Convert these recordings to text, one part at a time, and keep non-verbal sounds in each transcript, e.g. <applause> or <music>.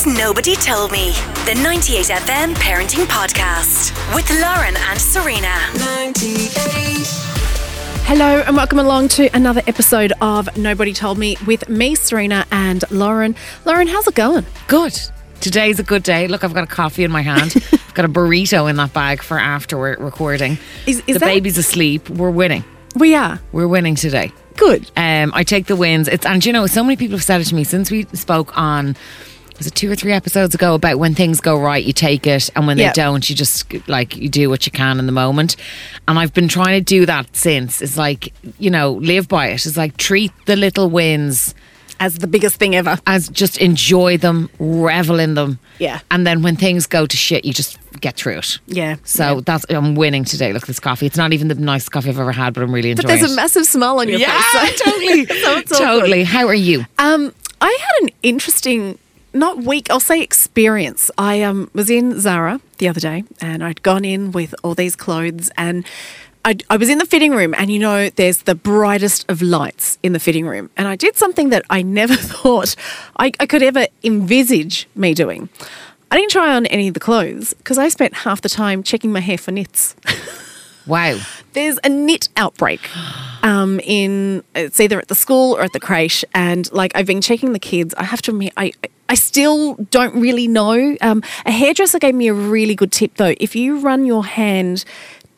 is Nobody Told Me, the 98FM parenting podcast with Lauren and Serena. 98. Hello and welcome along to another episode of Nobody Told Me with me, Serena, and Lauren. Lauren, how's it going? Good. Today's a good day. Look, I've got a coffee in my hand. I've <laughs> got a burrito in that bag for after we're recording. Is- is the that- baby's asleep. We're winning. We are. We're winning today. Good. Um, I take the wins. It's and you know, so many people have said it to me since we spoke on was it two or three episodes ago about when things go right, you take it, and when Yep. they don't, you just like you do what you can in the moment. And I've been trying to do that since. It's like you know, live by it. It's like treat the little wins As the biggest thing ever. as just enjoy them, revel in them. Yeah. And then when things go to shit, you just get through it. Yeah. So yeah. that's I'm winning today. Look at this coffee. It's not even the nicest coffee I've ever had, but I'm really But enjoying there's it. a massive smile on your yeah, face. so- <laughs> totally, <laughs> so totally. How are you? Um, I had an interesting, not week, I'll say experience. I um, was in Zara the other day and I'd gone in with all these clothes and I, I was in the fitting room and you know there's the brightest of lights in the fitting room and I did something that I never <laughs> thought I, I could ever envisage me doing. I didn't try on any of the clothes because I spent half the time checking my hair for nits. <laughs> Wow. There's a nit outbreak um, in it's either at the school or at the creche, and like I've been checking the kids. I have to admit, I I still don't really know. Um, a hairdresser gave me a really good tip though. If you run your hand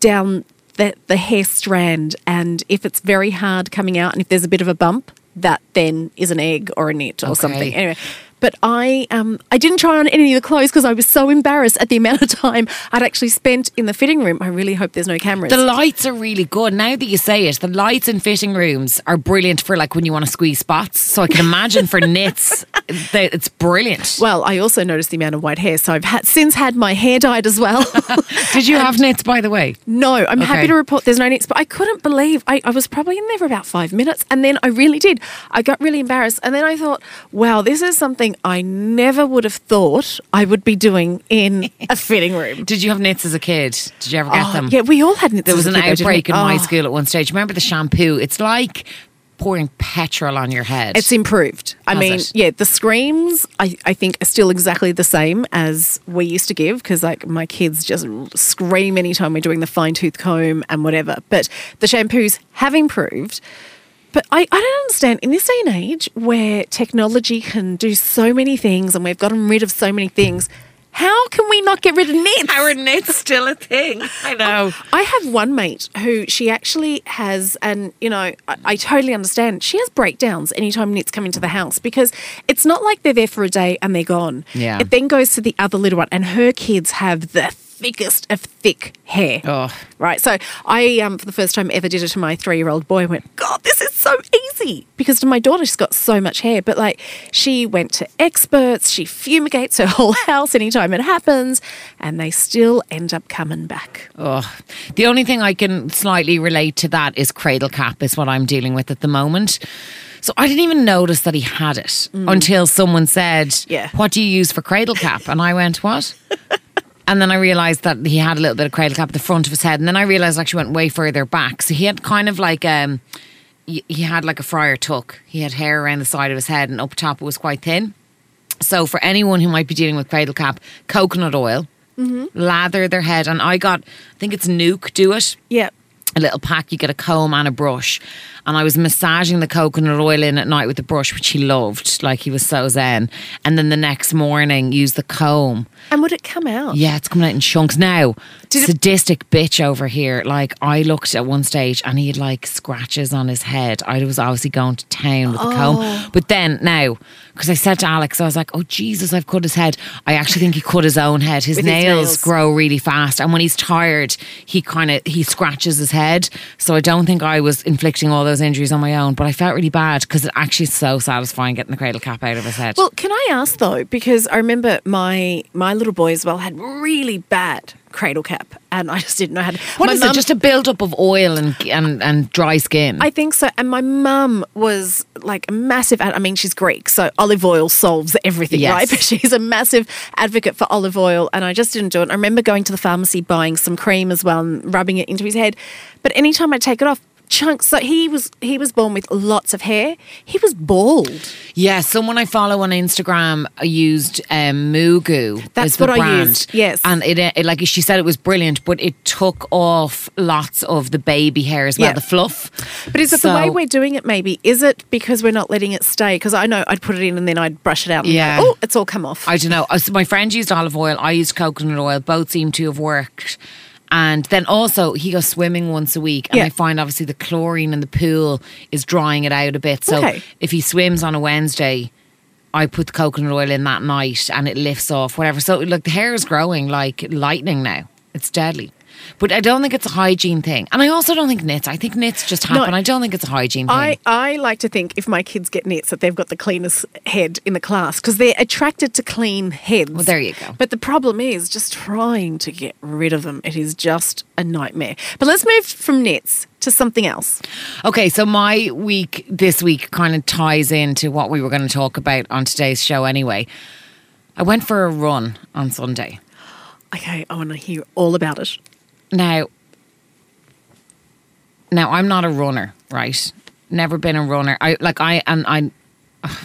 down the the hair strand, and if it's very hard coming out, and if there's a bit of a bump, that then is an egg or a nit or Okay. something. Anyway. But I, um, I didn't try on any of the clothes because I was so embarrassed at the amount of time I'd actually spent in the fitting room. I really hope there's no cameras. The lights are really good. Now that you say it, the lights in fitting rooms are brilliant for like when you want to squeeze spots. So I can imagine for <laughs> nits, that it's brilliant. Well, I also noticed the amount of white hair, so I've had, since had my hair dyed as well. <laughs> Did you <laughs> have nits, by the way? no, I'm happy to report there's no nits, but I couldn't believe I, I was probably in there for about five minutes, and then I really did. I got really embarrassed, and then I thought, wow, this is something I never would have thought I would be doing in <laughs> a fitting room. Did you have nits as a kid? Did you ever get Oh, them? yeah, we all had nits. There as was an kid, though, outbreak we? in my Oh, school at one stage. Remember the shampoo? It's like pouring petrol on your head. It's improved. I Has mean, it? yeah, the screams I, I think are still exactly the same as we used to give because like my kids just scream anytime we're doing the fine tooth comb and whatever. But the shampoos have improved. But I, I don't understand in this day and age where technology can do so many things and we've gotten rid of so many things. How can we not get rid of nits? How are nits still a thing? I um, know. I have one mate who she actually has, and you know, I, I totally understand. She has breakdowns anytime nits come into the house because it's not like they're there for a day and they're gone. Yeah. It then goes to the other little one, and her kids have the thickest of thick hair. Oh. Right. So I, um, for the first time ever, did it to my three year old boy. I went, God, this is so easy. Because to my daughter, she's got so much hair. But like, she went to experts, she fumigates her <laughs> whole house anytime it happens, and they still end up coming back. Oh, the only thing I can slightly relate to that is cradle cap is what I'm dealing with at the moment. So I didn't even notice that he had it until someone said, Mm. Yeah. "What do you use for cradle cap?" And I went, "What?" <laughs> and then I realized that he had a little bit of cradle cap at the front of his head, and then I realized I actually went way further back. So he had kind of like um, he had like a friar tuck. He had hair around the side of his head, and up top it was quite thin. So for anyone who might be dealing with cradle cap, coconut oil, lather their head, and I got, I think it's Nuke, do it. Yeah. A little pack, you get a comb and a brush. And I was massaging the coconut oil in at night with the brush, which he loved. Like he was so zen. And then the next morning, use the comb. And would it come out? Yeah, it's coming out in chunks now. Did it- sadistic bitch over here. Like I looked at one stage and he had like scratches on his head. I was obviously going to town with the Oh. comb. But then now, because I said to Alex, I was like, "Oh Jesus, I've cut his head." I actually think he cut his own head. His With his nails, nails. grow really fast, and when he's tired, he kind of he scratches his head. So I don't think I was inflicting all those injuries on my own. But I felt really bad because it actually is so satisfying getting the cradle cap out of his head. Well, can I ask though, because I remember my my little boy as well had really bad cradle cap, and I just didn't know how to. what my is mum- it? Just a build up of oil and and and dry skin. I think so. And my mum was like a massive. I mean, she's Greek, so olive oil solves everything, Yes. right? But <laughs> she's a massive advocate for olive oil, and I just didn't do it. I remember going to the pharmacy buying some cream as well and rubbing it into his head. But anytime I take it off, chunks. So he was he was born with lots of hair. He was bald. Yeah, someone I follow on Instagram used um, MooGoo. That's what I used, yes. and it, it like she said it was brilliant, but it took off lots of the baby hair as well, Yeah. the fluff. But is it the way we're doing it? Maybe is it because we're not letting it stay? Because I know I'd put it in and then I'd brush it out. And Yeah. oh, it's all come off. I don't know. Uh, so My friend used olive oil. I used coconut oil. Both seem to have worked. And then also, he goes swimming once a week, and Yeah. I find obviously the chlorine in the pool is drying it out a bit. So Okay. if he swims on a Wednesday, I put the coconut oil in that night, and it lifts off whatever. So like the hair is growing like lightning now. It's deadly. But I don't think it's a hygiene thing, and I also don't think nits. I think nits just happen. I don't think it's a hygiene thing. I, I like to think if my kids get nits that they've got the cleanest head in the class because they're attracted to clean heads. Well, there you go. But the problem is just trying to get rid of them. It is just a nightmare. But let's move from nits to something else. Okay, so my week this week kind of ties into what we were going to talk about on today's show anyway. I went for a run on Sunday. Okay, I want to hear all about it. Now, now I'm not a runner, right? Never been a runner. I like I and I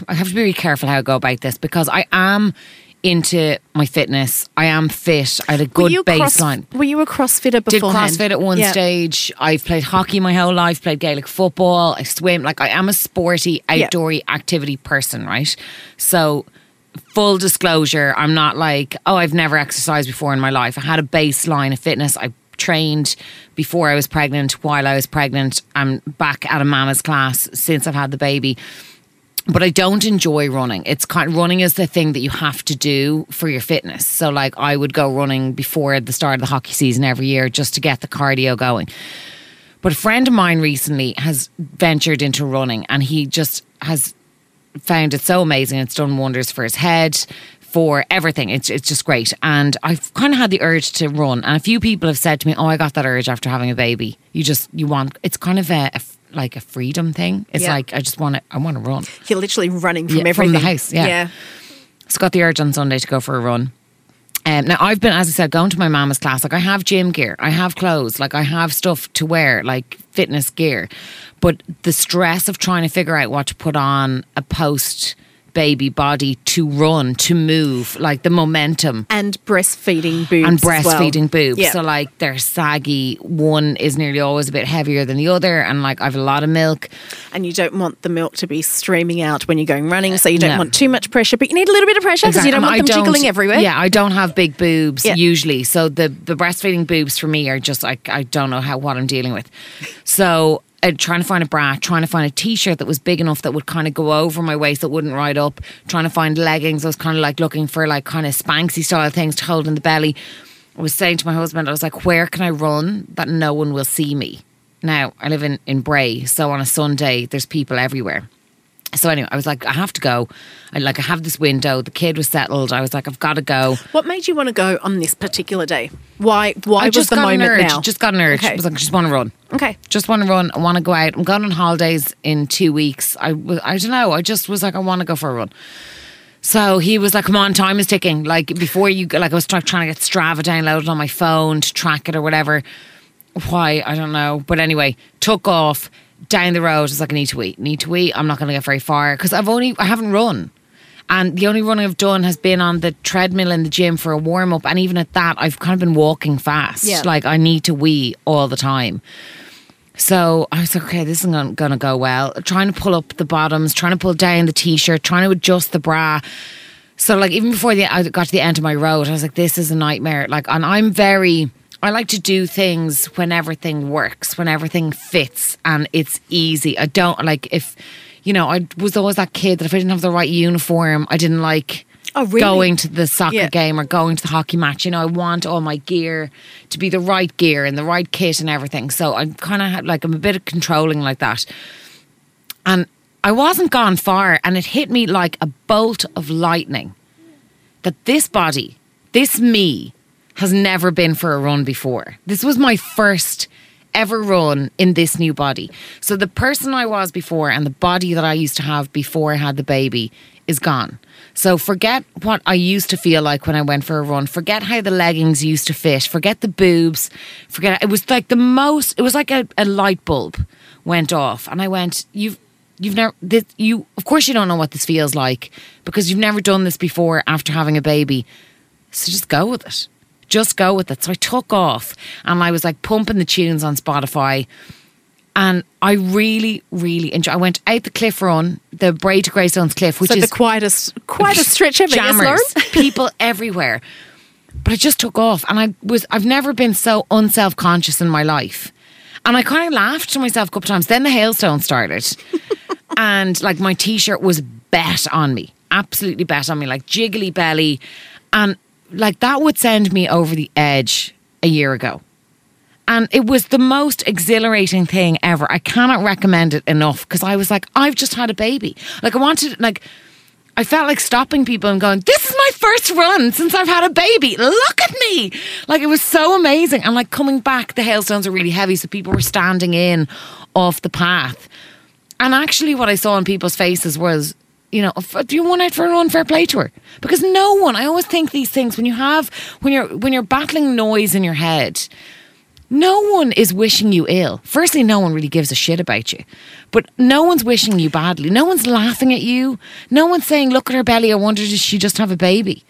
I have to be really careful how I go about this because I am into my fitness. I am fit. I had a Were good cross- baseline. were you a CrossFitter did? CrossFit at one Yeah. stage. I've played hockey my whole life, played Gaelic football, I swim. Like I am a sporty, Yeah. outdoory activity person, right? So full disclosure, I'm not like, oh, I've never exercised before in my life. I had a baseline of fitness. I trained before I was pregnant, while I was pregnant. I'm back at a mama's class since I've had the baby but I don't enjoy running. It's kind of, running is the thing that you have to do for your fitness. So like I would go running before the start of the hockey season every year just to get the cardio going. But a friend of mine recently has ventured into running and he just has found it so amazing. It's done wonders for his head, for everything. It's it's just great. And I've kind of had the urge to run. And a few people have said to me, "Oh, I got that urge after having a baby. You just you want. It's kind of a, a like a freedom thing. It's Yeah. like I just want to. I want to run. You're literally running from Yeah, from the house, Yeah. yeah. So got the urge on Sunday to go for a run. Um, now I've been, as I said, going to my mama's class. Like I have gym gear, I have clothes, like I have stuff to wear, like fitness gear. But the stress of trying to figure out what to put on a post baby body to run, to move, like the momentum And breastfeeding boobs. and as well. breastfeeding boobs. Yeah. So like they're saggy. One is nearly always a bit heavier than the other, and like I've a lot of milk. and you don't want the milk to be streaming out when you're going running, so you don't No. want too much pressure, but you need a little bit of pressure because you don't want I them jiggling everywhere. Yeah, I don't have big boobs Yeah. usually, so the the breastfeeding boobs for me are just like I don't know how what I'm dealing with. So. Uh, trying to find a bra, trying to find a t-shirt that was big enough that would kind of go over my waist that wouldn't ride up. Trying to find leggings, I was kind of like looking for like kind of spanksy style things to hold in the belly. I was saying to my husband, I was like, "Where can I run that no one will see me?" Now I live in in Bray, so on a Sunday there's people everywhere. So anyway, I was like, I have to go. I like I have this window. The kid was settled. I was like, I've got to go. What made you want to go on this particular day? Why? Why I was the got moment an urge. now? Just got an urge. Okay. I was like, I just want to run. okay. Just want to run. I want to go out. I'm going on holidays in two weeks. I I don't know. I just was like, I want to go for a run. So he was like, "Come on, time is ticking." Like before you, like I was try- trying to get Strava downloaded on my phone to track it or whatever. Why I don't know, but anyway, took off down the road. I was like, "I need to eat. Need to eat. I'm not going to get very far because I've only I haven't run." And the only running I've done has been on the treadmill in the gym for a warm up. And even at that, I've kind of been walking fast. Yeah. Like I need to wee all the time. So I was like, okay, this isn't going to go well. Trying to pull up the bottoms, trying to pull down the t shirt, trying to adjust the bra. So like even before the, I got to the end of my road, I was like, this is a nightmare. Like, and I'm very, I like to do things when everything works, when everything fits, and it's easy. I don't like if, you know, I was always that kid that if I didn't have the right uniform, I didn't like. Oh, really? Going to the soccer Yeah. game or going to the hockey match, you know, I want all my gear to be the right gear and the right kit and everything. So I'm kind of like I'm a bit of controlling like that. And I wasn't gone far, and it hit me like a bolt of lightning that this body, this me, has never been for a run before. This was my first ever run in this new body. So the person I was before and the body that I used to have before I had the baby is gone. So forget what I used to feel like when I went for a run. Forget how the leggings used to fit. Forget the boobs. Forget it was like the most it was like a, a light bulb went off, and I went, "You've." You've never, this, you, of course, you don't know what this feels like because you've never done this before after having a baby. So just go with it. Just go with it. So I took off and I was like pumping the tunes on Spotify. And I really, really enjoy. I went out the cliff run, the Bray to Greystones cliff, which so is the quietest, quietest <laughs> stretch Lauren? jammers, <laughs> people everywhere. But I just took off, and I was I've never been so unself conscious in my life, and I kind of laughed to myself a couple times. Then the hailstone started, <laughs> and like my t-shirt was bet on me, absolutely bet on me, like jiggly belly, and like that would send me over the edge a year ago. And it was the most exhilarating thing ever. I cannot recommend it enough because I was like, I've just had a baby. Like I wanted, like, I felt like stopping people and going, This is my first run since I've had a baby. Look at me. Like it was so amazing. And like coming back, the hailstones are really heavy. So people were standing in off the path. And actually, what I saw in people's faces was, you know, do you want out for an unfair play to her? Because no one. I always think these things when you have when you're when you're battling noise in your head. No one is wishing you ill. Firstly, no one really gives a shit about you. But no one's wishing you badly. No one's laughing at you. No one's saying, look at her belly. I wonder, does she just have a baby?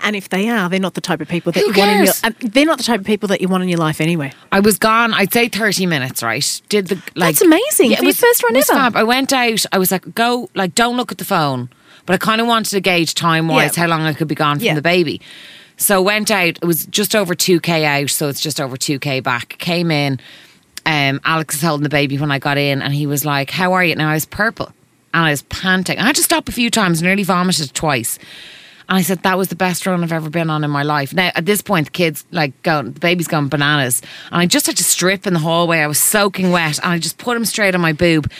And if they are, they're not the type of people that Who you want in your. cares? They're not the type of people that you want in your life anyway. I was gone. I'd say thirty minutes. Right? Did the like? That's amazing it was first run was ever. fab. I went out. I was like, go like, don't look at the phone. But I kind of wanted to gauge time wise Yeah. how long I could be gone from Yeah. the baby. So went out. It was just over two k out. So it's just over two k back. Came in. Um, Alex was holding the baby when I got in, and he was like, "How are you?" Now I was purple, and I was panting. I had to stop a few times. Nearly vomited twice. And I said, that was the best run I've ever been on in my life. Now, at this point, the kids, like, going, the baby's gone bananas. And I just had to strip in the hallway. I was soaking wet. And I just put him straight on my boob.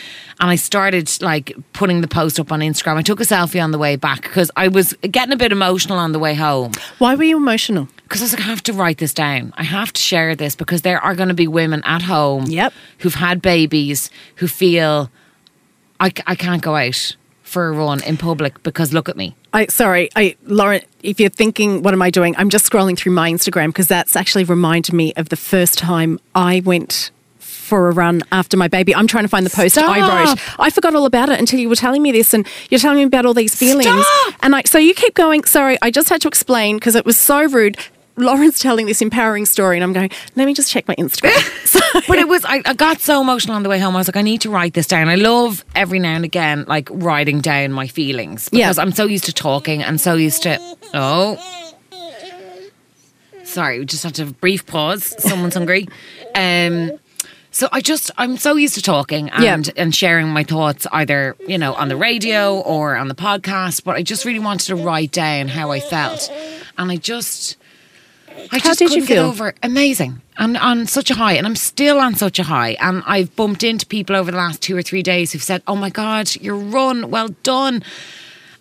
And I started, like, putting the post up on Instagram. I took a selfie on the way back because I was getting a bit emotional on the way home. Why were you emotional? Because I was like, I have to write this down. I have to share this because there are going to be women at home Yep. who've had babies who feel, I can't go out for a run in public because look at me. I sorry, I Lauren. If you're thinking, what am I doing? I'm just scrolling through my Instagram because that's actually reminded me of the first time I went for a run after my baby. I'm trying to find the post I wrote. I forgot all about it until you were telling me this, and you're telling me about all these feelings. Stop. And I so you keep going. Sorry, I just had to explain because it was so rude. Lauren's telling this empowering story, and I'm going. Let me just check my Instagram. <laughs> so, but it was I, I got so emotional on the way home. I was like, I need to write this down. I love every now and again like writing down my feelings Yeah. because I'm so used to talking and so used to oh. Sorry, we just have to have a brief pause. Someone's hungry. <laughs> Um so I just I'm so used to talking and Yeah. and sharing my thoughts either, you know, on the radio or on the podcast, but I just really wanted to write down how I felt. And I just I How just did you couldn't get feel? over amazing. And on such a high and I'm still on such a high and I've bumped into people over the last two or three days who've said oh my god your run well done.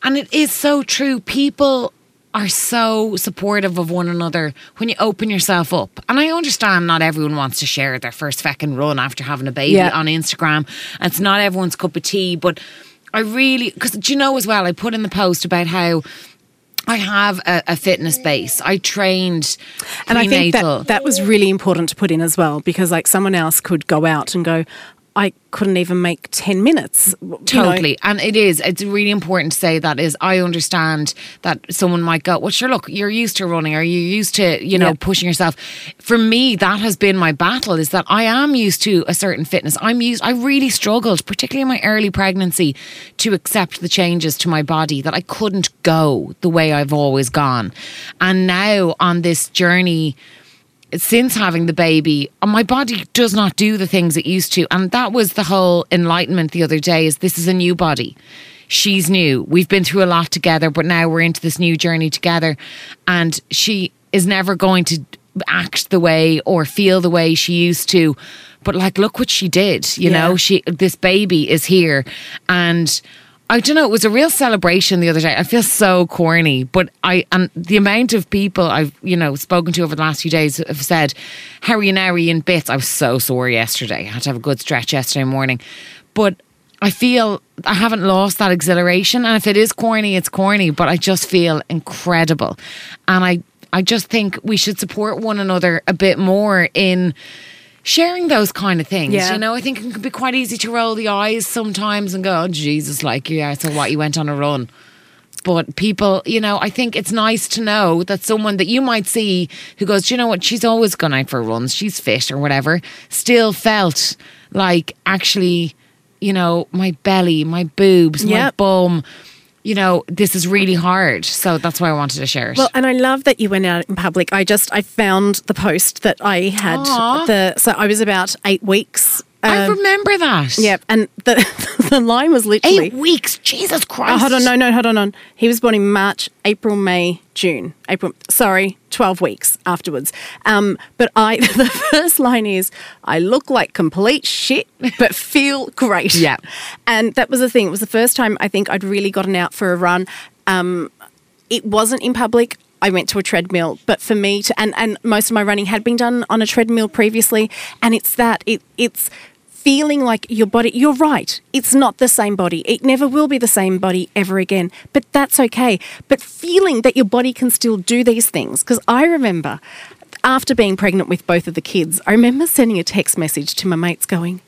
And it is so true. People are so supportive of one another when you open yourself up. And I understand not everyone wants to share their first feckin' run after having a baby Yeah. on Instagram. And it's not everyone's cup of tea but I really because do you know as well I put in the post about how I have a, a fitness base. I trained and I think that that was really important to put in as well because like someone else could go out and go, I couldn't even make ten minutes. you know. Totally. And it is. It's really important to say that is I understand that someone might go, Well sure look, you're used to running or you're used to, you know, Yeah. pushing yourself. For me, that has been my battle is that I am used to a certain fitness. I'm used I really struggled, particularly in my early pregnancy, to accept the changes to my body that I couldn't go the way I've always gone. And now on this journey since having the baby, my body does not do the things it used to. And that was the whole enlightenment the other day is this is a new body. She's new. We've been through a lot together, but now we're into this new journey together. And she is never going to act the way or feel the way she used to. But like, look what she did. You Yeah. know, she this baby is here. And I don't know. It was a real celebration the other day. I feel so corny, but I and the amount of people I've you know spoken to over the last few days have said, "Harry and? Are in bits?" I was so sore yesterday. I had to have a good stretch yesterday morning, but I feel I haven't lost that exhilaration. And if it is corny, it's corny. But I just feel incredible, and I I just think we should support one another a bit more in sharing those kind of things. Yeah. You know, I think it can be quite easy to roll the eyes sometimes and go, oh, Jesus, like, yeah, so what, you went on a run. But people, you know, I think it's nice to know that someone that you might see who goes, "Do you know what, she's always gone out for runs, she's fit or whatever, still felt like actually, you know, my belly, my boobs, my bum, you know, this is really hard. So that's why I wanted to share it. Well, and I love that you went out in public. I just I found the post that I had Aw. the so I was about eight weeks. I um, remember that. yeah, and the <laughs> the line was literally Eight weeks. Jesus Christ. Oh, hold on, no, no, hold on, on. He was born in March, April, May, June. April, sorry, 12 weeks afterwards. Um, but I, <laughs> the first line is, I look like complete shit, but feel great. Yeah. And that was the thing. It was the first time I think I'd really gotten out for a run. Um, it wasn't in public. I went to a treadmill, but for me to, and, and most of my running had been done on a treadmill previously. And it's that, it, it's, feeling like your body, you're right, it's not the same body. It never will be the same body ever again, but that's okay. But feeling that your body can still do these things, because I remember after being pregnant with both of the kids, I remember sending a text message to my mates going,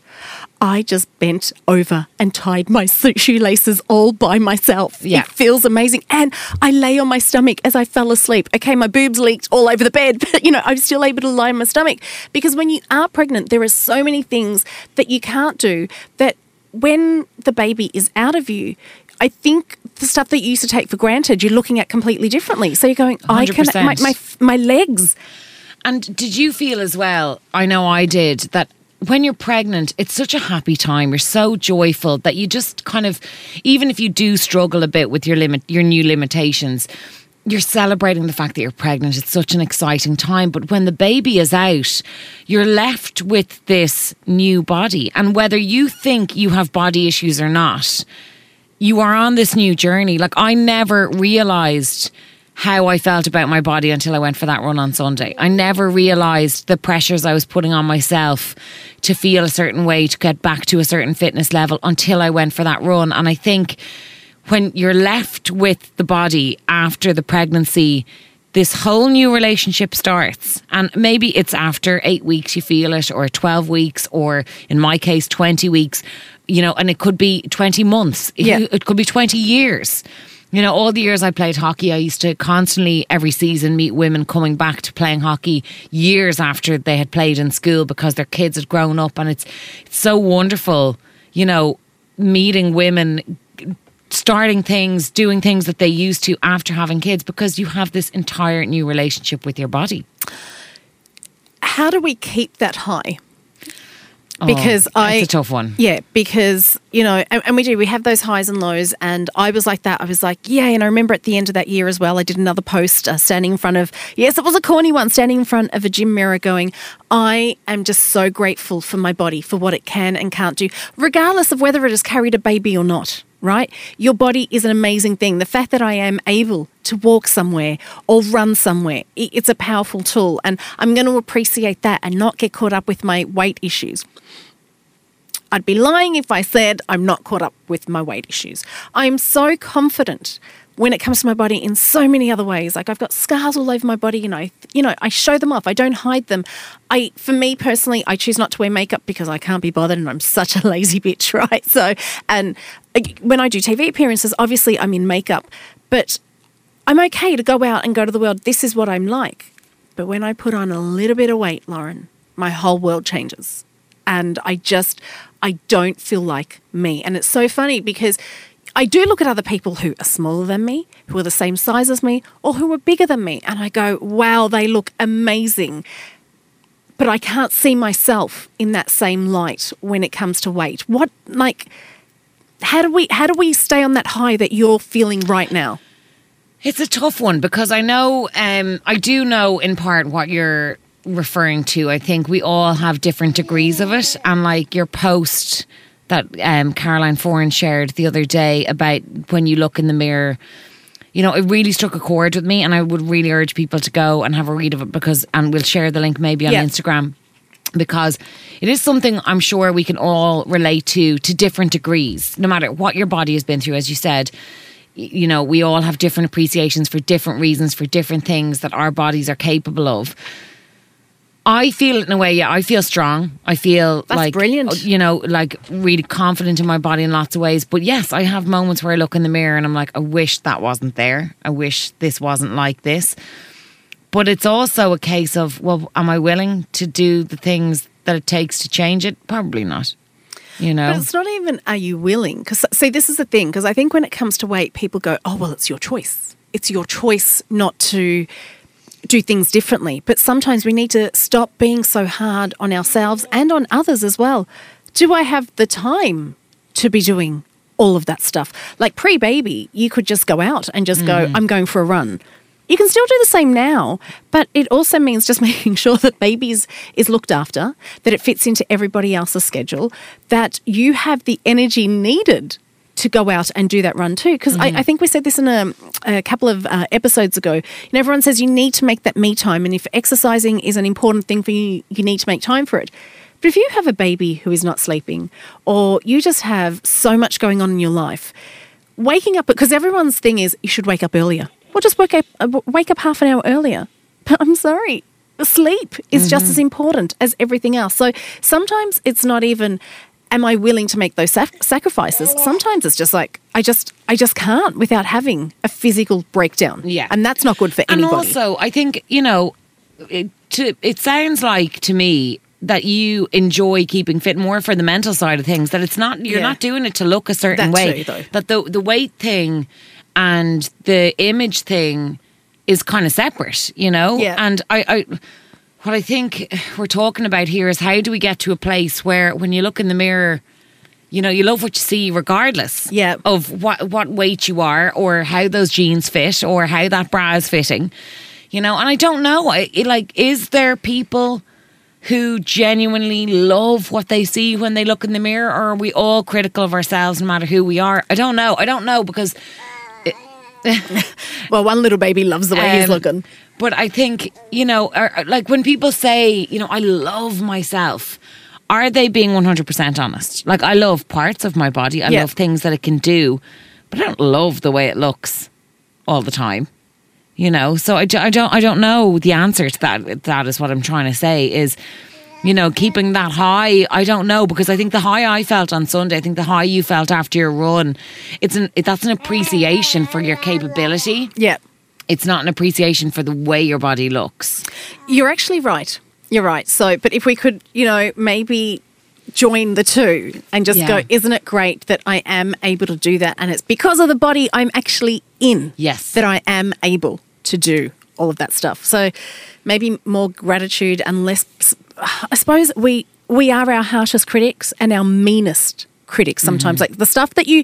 I just bent over and tied my <laughs> shoelaces all by myself. Yeah. It feels amazing. And I lay on my stomach as I fell asleep. Okay, my boobs leaked all over the bed, <laughs> but you know, I'm still able to lie on my stomach. Because when you are pregnant, there are so many things that you can't do that when the baby is out of you, I think the stuff that you used to take for granted, you're looking at completely differently. So you're going, I can, my, my, my legs. And did you feel as well? I know I did that when you're pregnant, it's such a happy time. You're so joyful that you just kind of, even if you do struggle a bit with your limit, your new limitations, you're celebrating the fact that you're pregnant. It's such an exciting time. But when the baby is out, you're left with this new body. And whether you think you have body issues or not, you are on this new journey. Like I never realized how I felt about my body until I went for that run on Sunday. I never realized the pressures I was putting on myself to feel a certain way to get back to a certain fitness level until I went for that run. And I think when you're left with the body after the pregnancy, this whole new relationship starts. And maybe it's after eight weeks you feel it, or 12 weeks, or in my case, 20 weeks, you know, and it could be 20 months, It- Yeah. it could be 20 years. You know, all the years I played hockey, I used to constantly every season meet women coming back to playing hockey years after they had played in school because their kids had grown up. And it's, it's so wonderful, you know, meeting women starting things, doing things that they used to after having kids because you have this entire new relationship with your body. How do we keep that high? Because Oh, I it's a tough one. Yeah, because you know, and, and we do. We have those highs and lows, and I was like that. I was like, yeah. And I remember at the end of that year as well, I did another post uh, standing in front of. Yes, it was a corny one, standing in front of a gym mirror, going, I am just so grateful for my body for what it can and can't do, regardless of whether it has carried a baby or not. Right, your body is an amazing thing. The fact that I am able to walk somewhere or run somewhere, it's a powerful tool, and I'm going to appreciate that and not get caught up with my weight issues. I'd be lying if I said I'm not caught up with my weight issues. I'm so confident when it comes to my body in so many other ways. Like I've got scars all over my body and I you know, I show them off. I don't hide them. I for me personally, I choose not to wear makeup because I can't be bothered and I'm such a <laughs> lazy bitch, right? So and when I do TV appearances, obviously I'm in makeup, but I'm okay to go out and go to the world. This is what I'm like. But when I put on a little bit of weight, Lauren, my whole world changes. And I just, I don't feel like me. And it's so funny because I do look at other people who are smaller than me, who are the same size as me, or who are bigger than me. And I go, wow, they look amazing. But I can't see myself in that same light when it comes to weight. What, like, how do we how do we stay on that high that you're feeling right now? It's a tough one because I know, um, I do know in part what you're referring to. I think we all have different degrees of it. And like your post that um, Caroline Foran shared the other day about when you look in the mirror, you know, it really struck a chord with me. And I would really urge people to go and have a read of it because, and we'll share the link maybe on Yeah. Instagram because it is something I'm sure we can all relate to to different degrees, no matter what your body has been through. As you said, you know, we all have different appreciations for different reasons, for different things that our bodies are capable of. I feel it in a way, yeah. I feel strong. I feel That's like brilliant. Uh, you know, like really confident in my body in lots of ways. But yes, I have moments where I look in the mirror and I'm like, I wish that wasn't there. I wish this wasn't like this. But it's also a case of, well, am I willing to do the things that it takes to change it? Probably not. You know, But it's not even are you willing? Because see, this is the thing. Because I think when it comes to weight, people go, "Oh, well, it's your choice. It's your choice not to do things differently." But sometimes we need to stop being so hard on ourselves and on others as well. Do I have the time to be doing all of that stuff? Like pre-baby, you could just go out and just go, mm. "I'm going for a run." You can still do the same now, but it also means just <laughs> making sure that babies is looked after, that it fits into everybody else's schedule, that you have the energy needed to go out and do that run too. Because I, I think we said this in a, a couple of uh, episodes ago. Know, everyone says you need to make that me time, and if exercising is an important thing for you, you need to make time for it. But if you have a baby who is not sleeping, or you just have so much going on in your life, waking up because everyone's thing is you should wake up earlier. Well, just wake up uh, wake up half an hour earlier. But I'm sorry, sleep is just as important as everything else. So sometimes it's not even am I willing to make those sac- sacrifices. Sometimes it's just like I just I just can't without having a physical breakdown. Yeah. and that's not good for and anybody. And also, I think you know, it, to, it sounds like to me that you enjoy keeping fit more for the mental side of things. That it's not you're Yeah. not doing it to look a certain That way. too, though. That the the weight thing and the image thing is kind of separate. You know. Yeah. And I. I what I think we're talking about here is how do we get to a place where when you look in the mirror, you know, you love what you see regardless Yeah. of what what weight you are or how those jeans fit or how that bra is fitting. You know, and I don't know. I, it, like, is there people who genuinely love what they see when they look in the mirror, or are we all critical of ourselves no matter who we are? I don't know. I don't know because <laughs> well, one little baby loves the way he's um, looking. But I think, you know, are- like when people say, you know, I love myself, are they being 100% honest? Like, I love parts of my body, I Yeah. love things that it can do, but I don't love the way it looks all the time. You know, so I, I don't I don't know the answer to that. That is what I'm trying to say is, you know, keeping that high. I don't know because I think the high I felt on Sunday, I think the high you felt after your run, it's an it, that's an appreciation for your capability Yeah. it's not an appreciation for the way your body looks. You're actually right. You're right. So, but if we could, you know, maybe join the two and just Yeah. go, isn't it great that I am able to do that? And it's because of the body I'm actually in. Yes. That I am able to do all of that stuff. So maybe more gratitude and less, I suppose we, we are our harshest critics and our meanest critics sometimes. Mm-hmm. Like the stuff that you,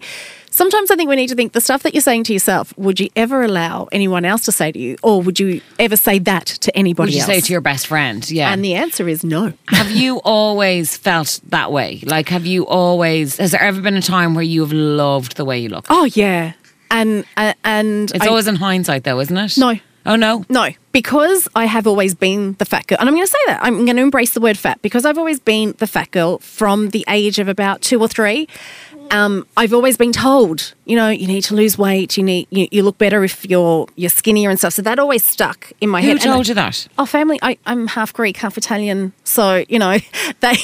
sometimes I think we need to think the stuff that you're saying to yourself, would you ever allow anyone else to say to you? Or would you ever say that to anybody Would you else? say to your best friend? Yeah. And the answer is no. have you <laughs> always felt that way? Like, have you always, has there ever been a time where you have loved the way you look? Oh yeah, and uh, and It's I- always in hindsight, though, isn't it? No. Oh, no? no because I have always been the fat girl, and I'm going to say that I'm going to embrace the word fat because I've always been the fat girl from the age of about two or three. Um, I've always been told, you know, you need to lose weight. You need you, you look better if you're you're skinnier and stuff. So that always stuck in my Who head. And told I- you that? Oh, family. I, I'm half Greek, half Italian. So, you know, <laughs> they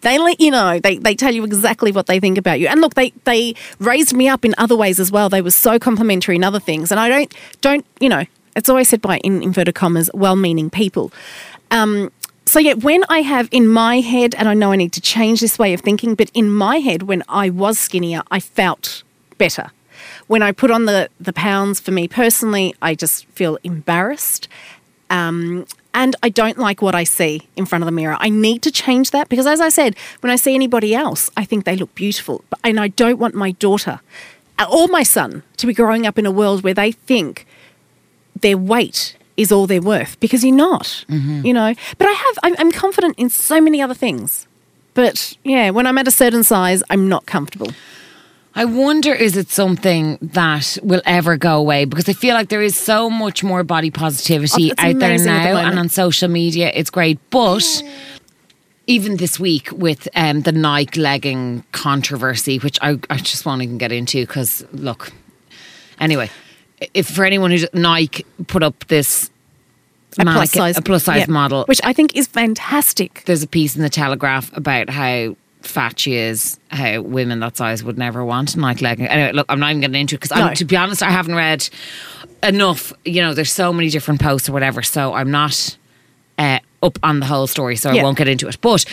they let you know. They they tell you exactly what they think about you. And look, they they raised me up in other ways as well. They were so complimentary in other things. And I don't don't, you know, it's always said by in inverted commas, well meaning people. Um so yeah, when I have in my head, and I know I need to change this way of thinking, but in my head, when I was skinnier, I felt better. When I put on the the pounds for me personally, I just feel embarrassed um, and I don't like what I see in front of the mirror. I need to change that because, as I said, when I see anybody else, I think they look beautiful. And I don't want my daughter or my son to be growing up in a world where they think their weight is all they're worth because you're not, you know. But I have, I'm, I'm confident in so many other things. But yeah, when I'm at a certain size, I'm not comfortable. I wonder is it something that will ever go away? Because I feel like there is so much more body positivity Oh, out there at the now and on social media. It's great. But even this week with um, the Nike legging controversy, which I, I just won't even get into because, look, anyway, if for anyone who's Nike put up this a plus size, a plus size yeah, model. which I think is fantastic. There's a piece in the Telegraph about how fat she is, how women that size would never want Nike leggings. Anyway, look, I'm not even getting into it because No. to be honest, I haven't read enough. You know, there's so many different posts or whatever, so I'm not uh, up on the whole story, so I won't get into it. But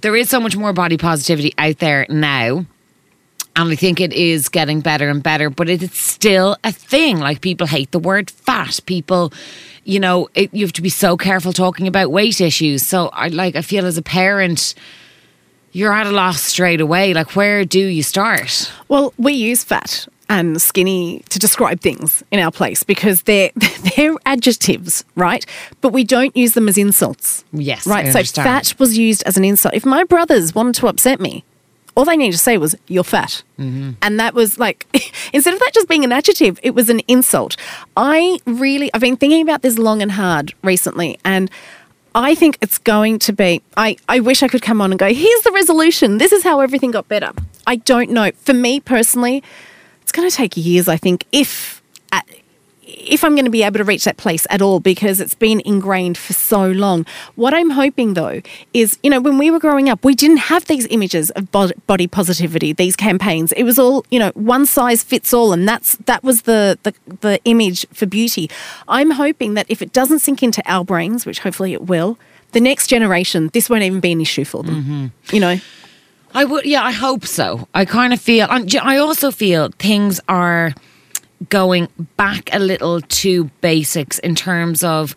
there is so much more body positivity out there now. And I think it is getting better and better, but it- it's still a thing. Like people hate the word fat. People, you know, it, you have to be so careful talking about weight issues. So I like, I feel as a parent, you're at a loss straight away. Like, where do you start? Well, we use fat and skinny to describe things in our place because they're <laughs> they're adjectives, right? But we don't use them as insults. Yes, Right. So fat was used as an insult. If my brothers wanted to upset me, all they needed to say was "you're fat," Mm-hmm. and that was like <laughs> instead of that just being an adjective, it was an insult. I really, I've been thinking about this long and hard recently, and. I think it's going to be. I, I wish I could come on and go, here's the resolution. This is how everything got better. I don't know. For me personally, it's going to take years, I think, if at, if I'm going to be able to reach that place at all, because it's been ingrained for so long. What I'm hoping, though, is you know when we were growing up, we didn't have these images of body positivity, these campaigns. It was all you know, one size fits all, and that's that was the the, the image for beauty. I'm hoping that if it doesn't sink into our brains, which hopefully it will. The next generation, this won't even be an issue for them. Mm-hmm. You know, I would, yeah, I hope so. I kind of feel, and j- I also feel things are going back a little to basics in terms of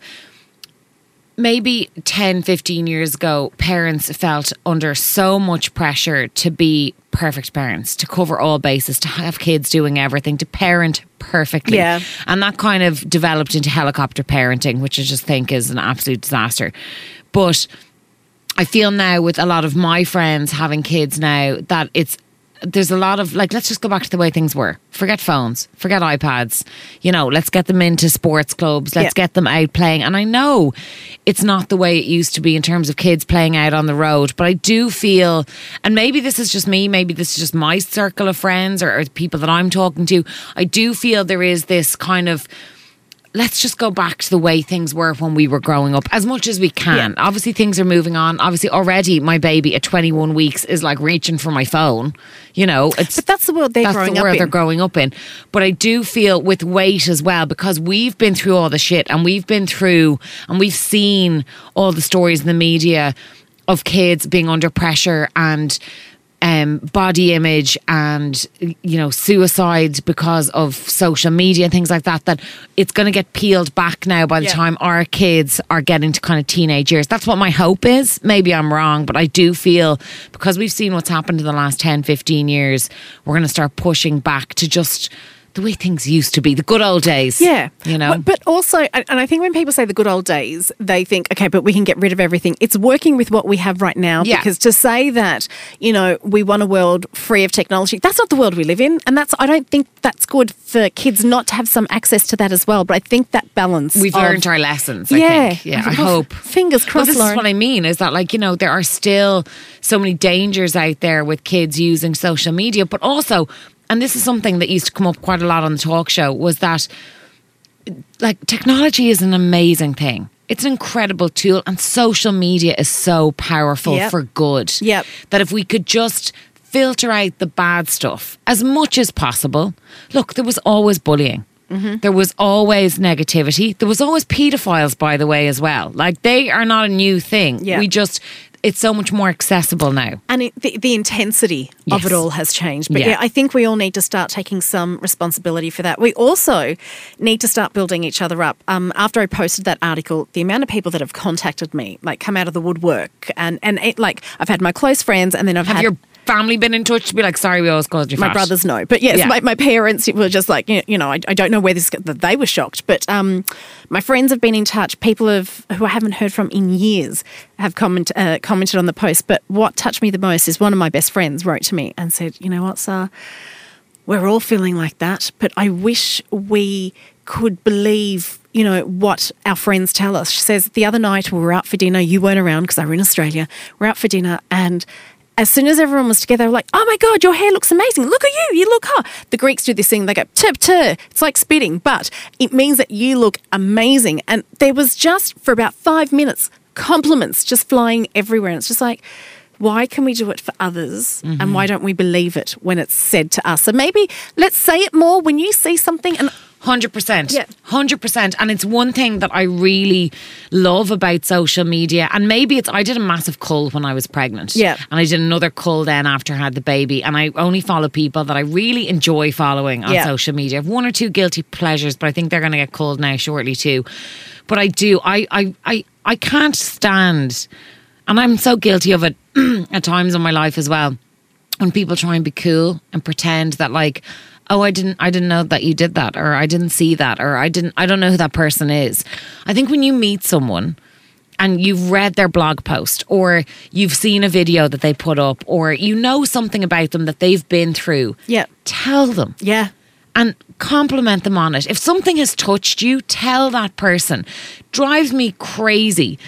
maybe 10, 15 years ago, parents felt under so much pressure to be perfect parents, to cover all bases, to have kids doing everything, to parent perfectly. Yeah. And that kind of developed into helicopter parenting, which I just think is an absolute disaster. But I feel now with a lot of my friends having kids now that it's there's a lot of like let's just go back to the way things were. Forget phones, forget iPads. You know, let's get them into sports clubs, let's Yeah. get them out playing. And I know it's not the way it used to be in terms of kids playing out on the road, but I do feel and maybe this is just me, maybe this is just my circle of friends or, or people that I'm talking to. I do feel there is this kind of let's just go back to the way things were when we were growing up as much as we can. Obviously, things are moving on. Obviously, already my baby at 21 weeks is like reaching for my phone. You know, it's but that's the world they're that's growing the up world in. they're growing up in. But I do feel with weight as well because we've been through all the shit and we've been through and we've seen all the stories in the media of kids being under pressure and um, body image and you know suicide because of social media and things like that that it's going to get peeled back now by the Yeah. time our kids are getting to kind of teenage years that's what my hope is maybe i'm wrong but i do feel because we've seen what's happened in the last 10 15 years we're going to start pushing back to just the way things used to be the good old days Yeah. you know But, also, and I think when people say the good old days, they think, okay, but we can get rid of everything. It's working with what we have right now. Yeah. Because to say that, you know, we want a world free of technology, that's not the world we live in. And that's, I don't think that's good for kids not to have some access to that as well. But I think that balance. We've of- learned our lessons. I Yeah. think. Yeah, I hope. fingers crossed. Well, this is what I mean. Is that like you know there are still so many dangers out there with kids using social media, but also, and this is something that used to come up quite a lot on the talk show, was that like technology is an amazing thing. It's an incredible tool, and social media is so powerful Yep. for good. Yep. That if we could just filter out the bad stuff as much as possible. Look, there was always bullying. Mm-hmm. There was always negativity. There was always pedophiles, by the way, as well. Like they are not a new thing. Yeah. We just, it's so much more accessible now. And it, the, the intensity of it all has changed. But Yeah. yeah. I think we all need to start taking some responsibility for that. We also need to start building each other up. Um, after I posted that article, the amount of people that have contacted me, like come out of the woodwork, and and it, like I've had my close friends, and then I've Have had your family been in touch to be like, sorry, we always called you my fat? brothers know, but yes, Yeah. my, my parents were just like you know I, I don't know where this that they were shocked, but um, my friends have been in touch. People have who I haven't heard from in years have comment uh, commented on the post. But what touched me the most is one of my best friends wrote to me and said, you know what, Sar, we're all feeling like that, but I wish we could believe, you know, what our friends tell us. She says, the other night we were out for dinner. You weren't around because I were in Australia. We're out for dinner and as soon as everyone was together, they were like, oh my God, your hair looks amazing. Look at you. You look hot. the Greeks do this thing, they go, tip, tip. It's like spitting, but it means that you look amazing. And there was just for about five minutes, compliments just flying everywhere. And it's just like, why can we do it for others and mm-hmm. why don't we believe it when it's said to us? So maybe let's say it more when you see something and Hundred percent, Yeah. hundred percent, and it's one thing that I really love about social media. And maybe it's I did a massive cull when I was pregnant, Yeah. and I did another cull then after I had the baby. And I only follow people that I really enjoy following on Yeah. social media. I have one or two guilty pleasures, but I think they're going to get culled now shortly too. But I do, I, I, I, I can't stand, and I'm so guilty of it <clears throat> at times in my life as well when people try and be cool and pretend that like oh i didn't i didn't know that you did that or i didn't see that or i didn't i don't know who that person is i think when you meet someone and you've read their blog post or you've seen a video that they put up or you know something about them that they've been through Yeah. tell them yeah, and compliment them on it. If something has touched you, tell that person. Drives me crazy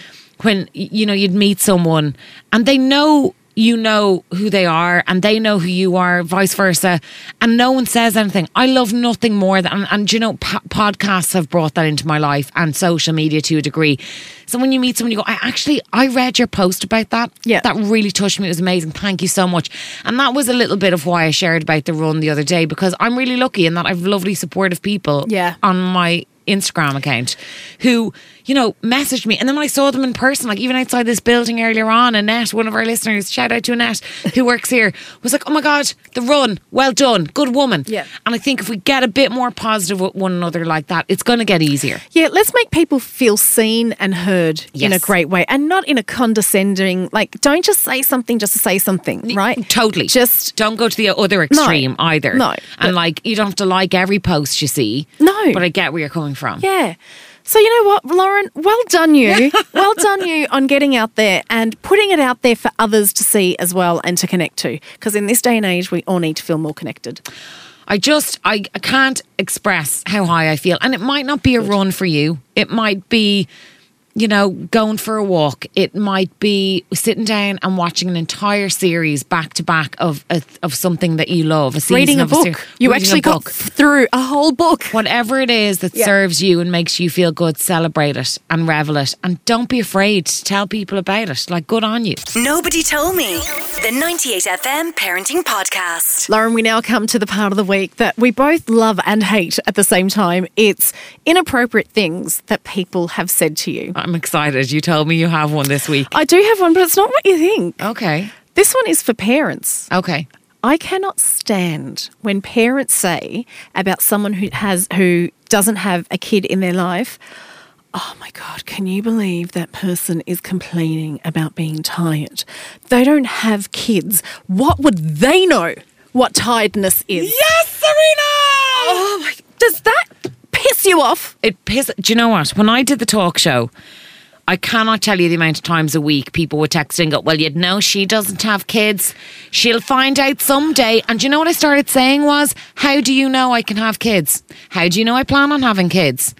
when you know you'd meet someone and they know you know who they are and they know who you are, vice versa, and no one says anything. I love nothing more than, and, and you know, po- podcasts have brought that into my life and social media to a degree. So when you meet someone, you go, I actually, I read your post about that. Yeah. That really touched me. It was amazing. Thank you so much. And that was a little bit of why I shared about the run the other day because I'm really lucky in that I've lovely, supportive people Yeah. on my Instagram account who, you know, messaged me. And then when I saw them in person, like even outside this building earlier on, Annette, one of our listeners, shout out to Annette, who works here, was like, oh my God, the run, well done, good woman. Yeah. And I think if we get a bit more positive with one another like that, it's going to get easier. Yeah, let's make people feel seen and heard in a great way and not in a condescending, like, don't just say something just to say something, right? Totally. Just, don't go to the other extreme either. No, And like you don't have to like every post you see. No. But I get where you're coming from. yeah. So, you know what, Lauren? Well done, you. <laughs> well done, you, on getting out there and putting it out there for others to see as well and to connect to. Because in this day and age, we all need to feel more connected. I just I, I can't express how high I feel. And it might not be a run for you. It might be, you know, going for a walk. It might be sitting down and watching an entire series back to back of of, of something that you love. A season Reading a of book. ser- you actually a got book. through a whole book. Whatever it is that Yeah. serves you and makes you feel good, celebrate it and revel it. And don't be afraid to tell people about it. Like, good on you. Nobody told me. The 98 FM Parenting Podcast. Lauren, we now come to the part of the week that we both love and hate at the same time. It's inappropriate things that people have said to you. I'm excited. You told me you have one this week. I do have one, but it's not what you think. Okay. This one is for parents. Okay. I cannot stand when parents say about someone who has who doesn't have a kid in their life, "Oh my god, can you believe that person is complaining about being tired? They don't have kids. What would they know what tiredness is?" Yes, Serena! Oh my, does that piss you off? it piss. Do you know what? When I did the talk show, I cannot tell you the amount of times a week people were texting, go, Well, you'd know she doesn't have kids. She'll find out someday. And you know what I started saying was, How do you know I can have kids? How do you know I plan on having kids?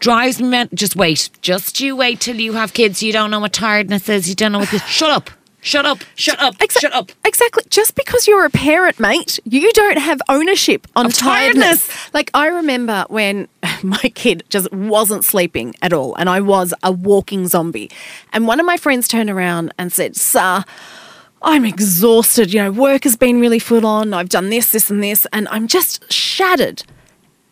Drives me just wait. Just you wait till you have kids. You don't know what tiredness is. You don't know what this. Shut up. Shut up. Shut up. Exa- Shut up. Exactly. Just because you're a parent, mate, you don't have ownership on tiredness. tiredness. Like I remember when <laughs> my kid just wasn't sleeping at all, and I was a walking zombie. And one of my friends turned around and said, "Sir." I'm exhausted. You know, work has been really full on. I've done this, this, and this, and I'm just shattered.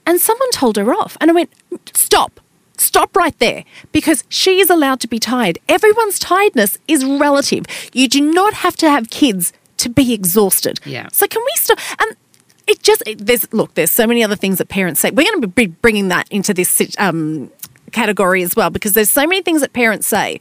And someone told her off. And I went, stop, stop right there, because she is allowed to be tired. Everyone's tiredness is relative. You do not have to have kids to be exhausted. Yeah. So can we stop? And it just, it, there's, look, there's so many other things that parents say. We're going to be bringing that into this um, category as well, because there's so many things that parents say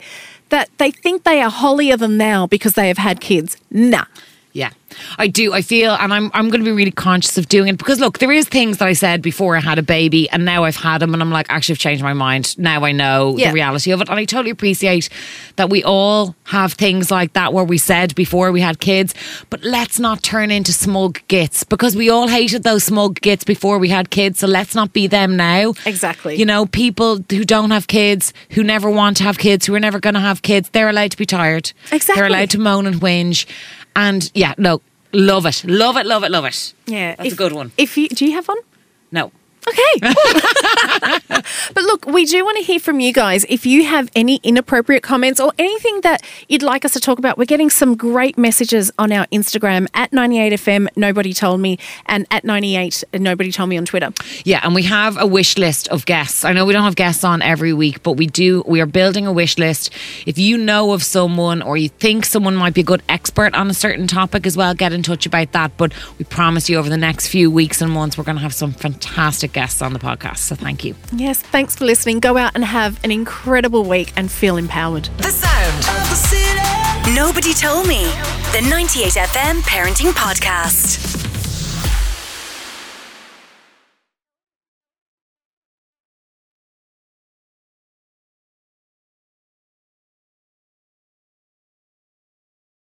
that they think they are holier than thou because they have had kids. Nah. Yeah, I do. I feel, and I'm I'm going to be really conscious of doing it because look, there is things that I said before I had a baby, and now I've had them, and I'm like, actually, I've changed my mind. Now I know Yeah. the reality of it, and I totally appreciate that we all have things like that where we said before we had kids, but let's not turn into smug gits because we all hated those smug gits before we had kids. So let's not be them now. Exactly. You know, people who don't have kids, who never want to have kids, who are never going to have kids, they're allowed to be tired. Exactly. They're allowed to moan and whinge. And yeah, no, Love it, love it, love it, love it. Yeah, that's a good one. If you do, you have one. No. Okay. <laughs> but look, we do want to hear from you guys. If you have any inappropriate comments or anything that you'd like us to talk about, we're getting some great messages on our Instagram at 98FM Nobody Told Me and at 98 Nobody Told Me on Twitter. Yeah, and we have a wish list of guests. I know we don't have guests on every week, but we do. We are building a wish list. If you know of someone or you think someone might be a good expert on a certain topic as well, get in touch about that. But we promise you over the next few weeks and months, we're going to have some fantastic guests on the podcast. So thank you. Yes, thanks for listening. Go out and have an incredible week and feel empowered. The sound of the city. Nobody told me. The 98FM Parenting Podcast.